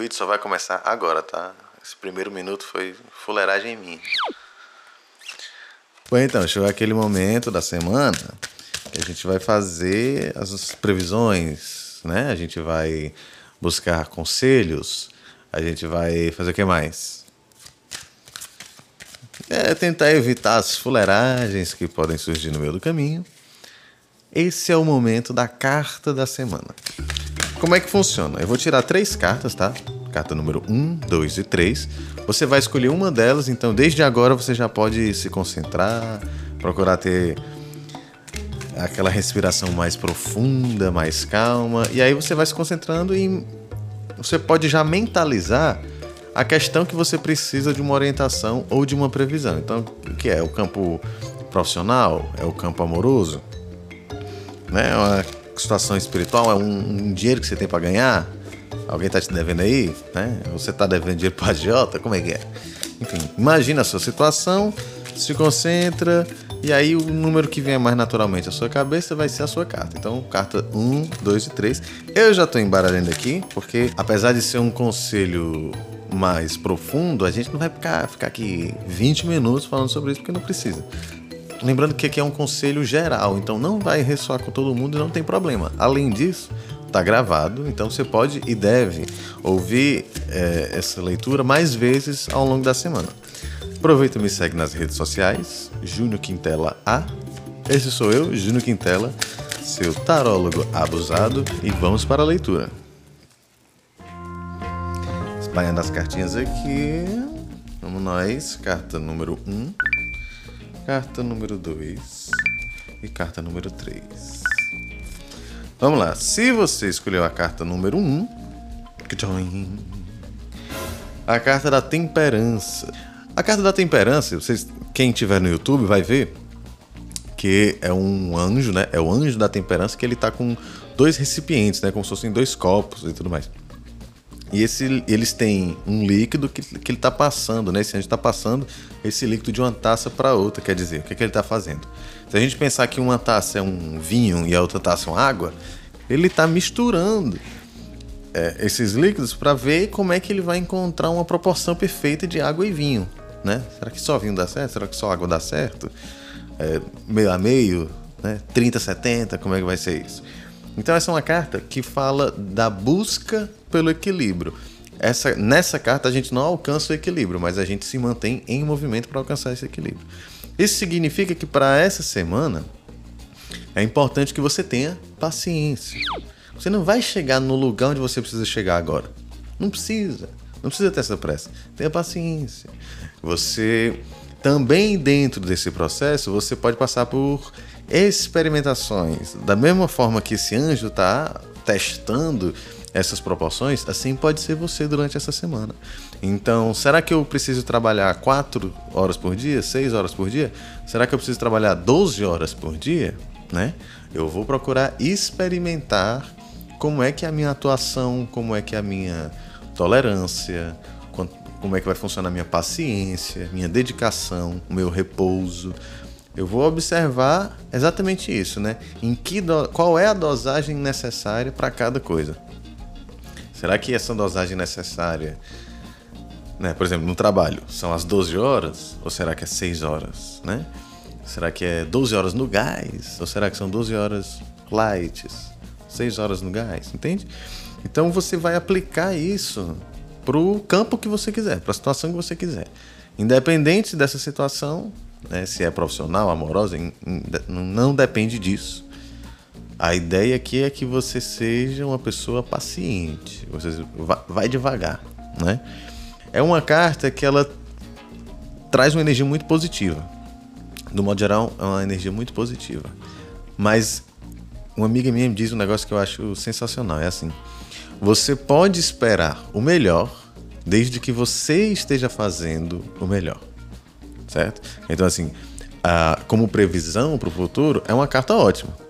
vídeo só vai começar agora, tá? Esse primeiro minuto foi fuleiragem em mim. Bom, então, chegou aquele momento da semana que a gente vai fazer as previsões, né? A gente vai buscar conselhos, a gente vai fazer o que mais? É tentar evitar as fuleiragens que podem surgir no meio do caminho. Esse é o momento da carta da semana. Como é que funciona? Eu vou tirar três cartas, tá? Carta número 1, 2 e 3. Você vai escolher uma delas, então desde agora você já pode se concentrar, procurar ter aquela respiração mais profunda, mais calma, e aí você vai se concentrando e você pode já mentalizar a questão que você precisa de uma orientação ou de uma previsão. Então, o que é? O campo profissional? É o campo amoroso? Né? É uma situação espiritual? É um, um dinheiro que você tem para ganhar? Alguém está te devendo aí? Né? Você está devendo dinheiro para agiota? Como é que é? Enfim, imagina a sua situação, se concentra e aí o número que vem mais naturalmente à sua cabeça vai ser a sua carta. Então, carta 1, 2 e 3. Eu já estou embaralhando aqui, porque apesar de ser um conselho mais profundo, a gente não vai ficar, ficar aqui 20 minutos falando sobre isso, porque não precisa. Lembrando que aqui é um conselho geral, então não vai ressoar com todo mundo e não tem problema. Além disso, está gravado, então você pode e deve ouvir é, essa leitura mais vezes ao longo da semana. Aproveita e me segue nas redes sociais, Júnior Quintela A. Esse sou eu, Júnior Quintela, seu tarólogo abusado, e vamos para a leitura. Espalhando as cartinhas aqui. Vamos nós. Carta número 1, um, carta número 2 e carta número 3. Vamos lá. Se você escolheu a carta número 1, um, a carta da temperança. A carta da temperança, vocês, quem tiver no YouTube vai ver que é um anjo, né? É o anjo da temperança que ele tá com dois recipientes, né? Como se fossem dois copos e tudo mais. E esse, eles têm um líquido que, que ele está passando, né? Esse anjo está passando esse líquido de uma taça para outra. Quer dizer, o que, que ele está fazendo? Se a gente pensar que uma taça é um vinho e a outra taça é uma água, ele está misturando é, esses líquidos para ver como é que ele vai encontrar uma proporção perfeita de água e vinho né? Será que só vinho dá certo? Será que só água dá certo? É, meio a meio, né? 30 70, como é que vai ser isso? Então essa é uma carta que fala da busca pelo equilíbrio. Essa, nessa carta a gente não alcança o equilíbrio, mas a gente se mantém em movimento para alcançar esse equilíbrio. Isso significa que para essa semana é importante que você tenha paciência. Você não vai chegar no lugar onde você precisa chegar agora. Não precisa. Não precisa ter essa pressa. Tenha paciência. Você também dentro desse processo, você pode passar por experimentações. Da mesma forma que esse anjo está testando essas proporções, assim pode ser você durante essa semana. Então, será que eu preciso trabalhar 4 horas por dia, 6 horas por dia? Será que eu preciso trabalhar 12 horas por dia? Né? Eu vou procurar experimentar como é que é a minha atuação, como é que é a minha tolerância, como é que vai funcionar a minha paciência, minha dedicação, o meu repouso. Eu vou observar exatamente isso, né? Em que qual é a dosagem necessária para cada coisa? Será que essa dosagem necessária, né, por exemplo, no trabalho, são as 12 horas ou será que é 6 horas, né? Será que é 12 horas no gás ou será que são 12 horas light, 6 horas no gás, entende? Então você vai aplicar isso para o campo que você quiser, para a situação que você quiser. Independente dessa situação, né, se é profissional, amorosa, não depende disso. A ideia aqui é que você seja uma pessoa paciente, você vai devagar, né? É uma carta que ela traz uma energia muito positiva. Do modo geral, é uma energia muito positiva. Mas uma amiga minha me diz um negócio que eu acho sensacional, é assim: você pode esperar o melhor desde que você esteja fazendo o melhor. Certo? Então, assim, como previsão para o futuro, é uma carta ótima.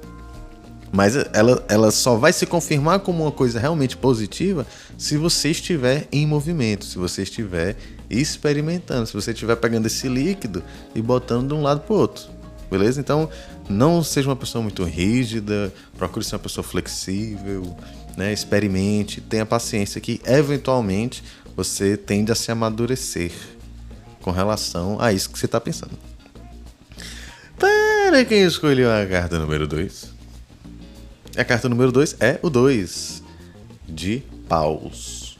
Mas ela, ela só vai se confirmar como uma coisa realmente positiva se você estiver em movimento, se você estiver experimentando, se você estiver pegando esse líquido e botando de um lado para o outro. Beleza? Então, não seja uma pessoa muito rígida, procure ser uma pessoa flexível, né? Experimente, tenha paciência que eventualmente você tende a se amadurecer com relação a isso que você está pensando. Para quem escolheu a carta número 2, a carta número 2 é o 2 de paus.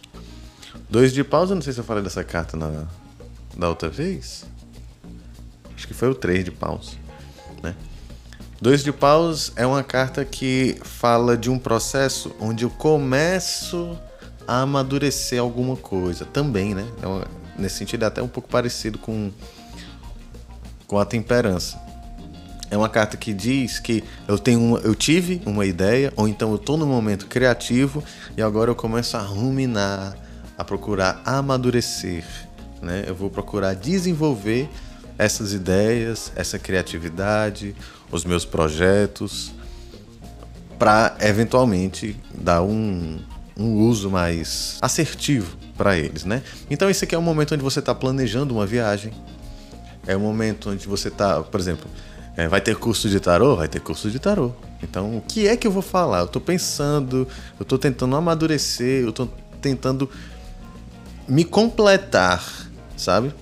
2 de paus, eu não sei se eu falei dessa carta na, da outra vez. Acho que foi o 3 de paus. Né? 2 de paus é uma carta que fala de um processo onde eu começo a amadurecer alguma coisa. Também, né? É uma, nesse sentido é até um pouco parecido com, com a temperança. É uma carta que diz que eu tenho uma, eu tive uma ideia, ou então eu estou num momento criativo e agora eu começo a ruminar, a procurar amadurecer. Né? Eu vou procurar desenvolver essas ideias, essa criatividade, os meus projetos, para eventualmente dar um, um uso mais assertivo para eles, né? Então esse aqui é o momento onde você está planejando uma viagem, é o momento onde você está, por exemplo, é, vai ter curso de tarô? Vai ter curso de tarô. Então, o que é que eu vou falar? Eu estou pensando, eu estou tentando amadurecer, eu estou tentando me completar, sabe?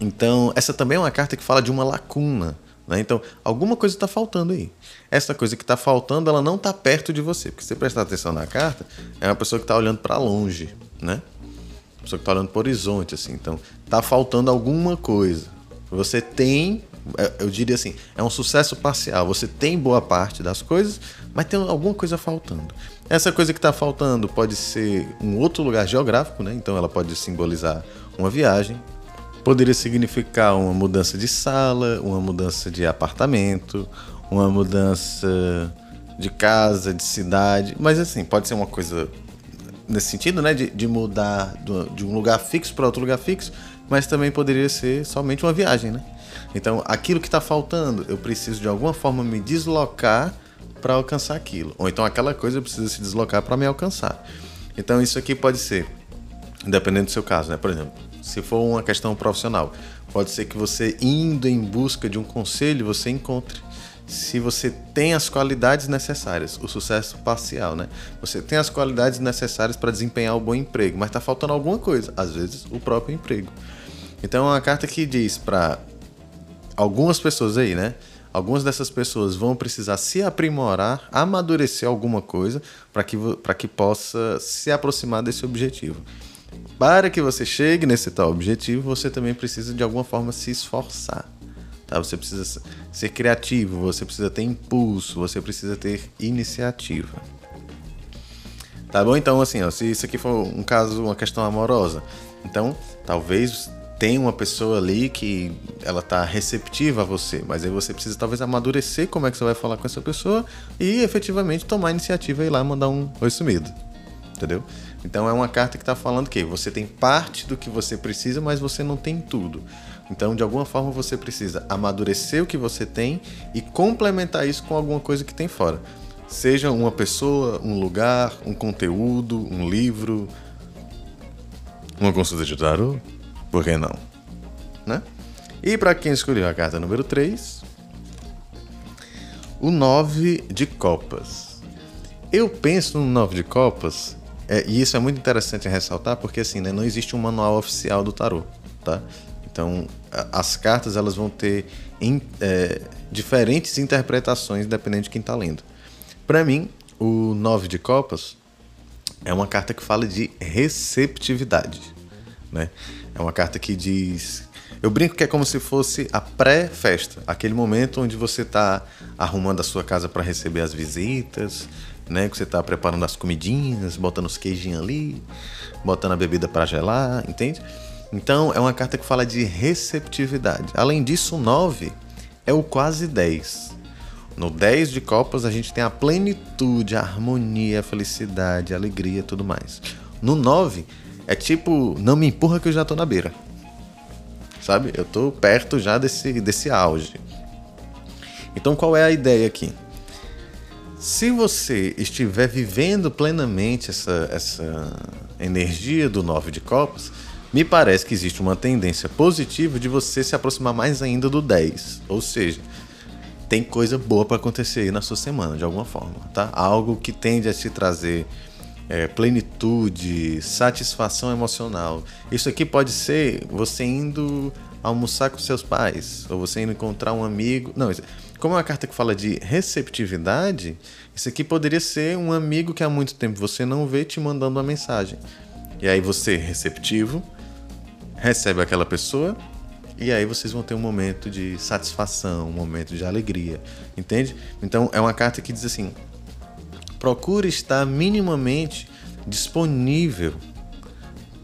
Então, essa também é uma carta que fala de uma lacuna. Né? Então, alguma coisa está faltando aí. Essa coisa que está faltando, ela não está perto de você. Porque se você prestar atenção na carta, é uma pessoa que está olhando para longe, né? Uma pessoa que está olhando para o horizonte, assim. Então, está faltando alguma coisa. Você tem é, eu diria assim, é um sucesso parcial. Você tem boa parte das coisas, mas tem alguma coisa faltando. Essa coisa que está faltando pode ser um outro lugar geográfico, né? Então ela pode simbolizar uma viagem, poderia significar uma mudança de sala, uma mudança de apartamento, uma mudança de casa, de cidade, mas assim, pode ser uma coisa nesse sentido, né? De, de mudar de um lugar fixo para outro lugar fixo, mas também poderia ser somente uma viagem, né? Então, aquilo que está faltando, eu preciso de alguma forma me deslocar para alcançar aquilo. Ou então aquela coisa precisa se deslocar para me alcançar. Então, isso aqui pode ser, dependendo do seu caso, né? Por exemplo, se for uma questão profissional, pode ser que você indo em busca de um conselho, você encontre. Se você tem as qualidades necessárias, o sucesso parcial, né? Você tem as qualidades necessárias para desempenhar o bom emprego, mas está faltando alguma coisa, às vezes o próprio emprego. Então é uma carta que diz para algumas pessoas aí, né? Algumas dessas pessoas vão precisar se aprimorar, amadurecer alguma coisa para que, que possa se aproximar desse objetivo. Para que você chegue nesse tal objetivo, você também precisa de alguma forma se esforçar. Tá? Você precisa ser criativo, você precisa ter impulso, você precisa ter iniciativa. Tá bom? Então, assim, ó, se isso aqui for um caso, uma questão amorosa, então talvez tem uma pessoa ali que ela tá receptiva a você, mas aí você precisa talvez amadurecer como é que você vai falar com essa pessoa e efetivamente tomar a iniciativa e ir lá mandar um oi sumido. Entendeu? Então é uma carta que está falando que você tem parte do que você precisa, mas você não tem tudo. Então, de alguma forma, você precisa amadurecer o que você tem e complementar isso com alguma coisa que tem fora. Seja uma pessoa, um lugar, um conteúdo, um livro, uma consulta de tarot, por que não? Né? E para quem escolheu a carta número 3, o 9 de copas. Eu penso no 9 de copas, é, e isso é muito interessante ressaltar, porque assim, né, não existe um manual oficial do tarô, tá? Então, as cartas elas vão ter in, é, diferentes interpretações dependendo de quem está lendo. Para mim, o 9 de copas é uma carta que fala de receptividade, né? É uma carta que diz. Eu brinco que é como se fosse a pré-festa, aquele momento onde você está arrumando a sua casa para receber as visitas, né? Que você está preparando as comidinhas, botando os queijinhos ali, botando a bebida para gelar, entende? Então é uma carta que fala de receptividade. Além disso, o 9 é o quase 10. No 10 de copas a gente tem a plenitude, a harmonia, a felicidade, a alegria e tudo mais. No 9 é tipo, não me empurra que eu já tô na beira. Sabe? Eu tô perto já desse, desse auge. Então qual é a ideia aqui? Se você estiver vivendo plenamente essa, essa energia do nove de copas, me parece que existe uma tendência positiva de você se aproximar mais ainda do 10. Ou seja, tem coisa boa para acontecer aí na sua semana, de alguma forma, tá? Algo que tende a te trazer é, plenitude, satisfação emocional. Isso aqui pode ser você indo almoçar com seus pais, ou você indo encontrar um amigo. Não, como é uma carta que fala de receptividade, isso aqui poderia ser um amigo que há muito tempo você não vê te mandando uma mensagem. E aí você, receptivo, recebe aquela pessoa e aí vocês vão ter um momento de satisfação, um momento de alegria, entende? Então é uma carta que diz assim: procure estar minimamente disponível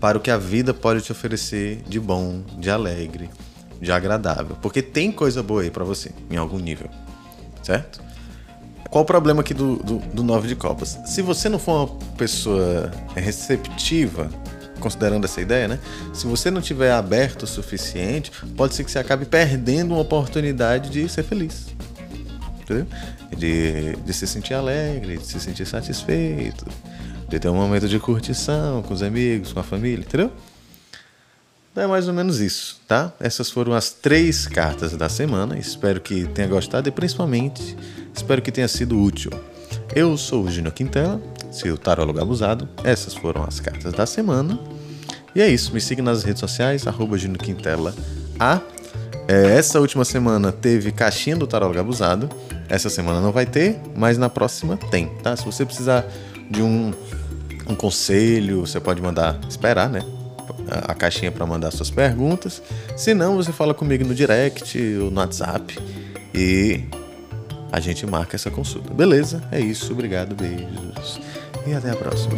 para o que a vida pode te oferecer de bom, de alegre, de agradável. Porque tem coisa boa aí para você, em algum nível. Certo? Qual o problema aqui do, do, do Nove de Copas? Se você não for uma pessoa receptiva, considerando essa ideia, né? Se você não tiver aberto o suficiente, pode ser que você acabe perdendo uma oportunidade de ser feliz. Entendeu? De, de se sentir alegre, de se sentir satisfeito, de ter um momento de curtição com os amigos, com a família, entendeu? É mais ou menos isso, tá? Essas foram as três cartas da semana. Espero que tenha gostado e principalmente espero que tenha sido útil. Eu sou o Gino Quintela, seu tarólogo abusado. Essas foram as cartas da semana. E é isso, me siga nas redes sociais, arroba Quintela A. É, essa última semana teve caixinha do tarólogo abusado. Essa semana não vai ter, mas na próxima tem, tá? Se você precisar de um um conselho, você pode mandar esperar, né? A caixinha para mandar suas perguntas. Se não, você fala comigo no direct ou no WhatsApp e a gente marca essa consulta. Beleza? É isso. Obrigado, beijos e até a próxima.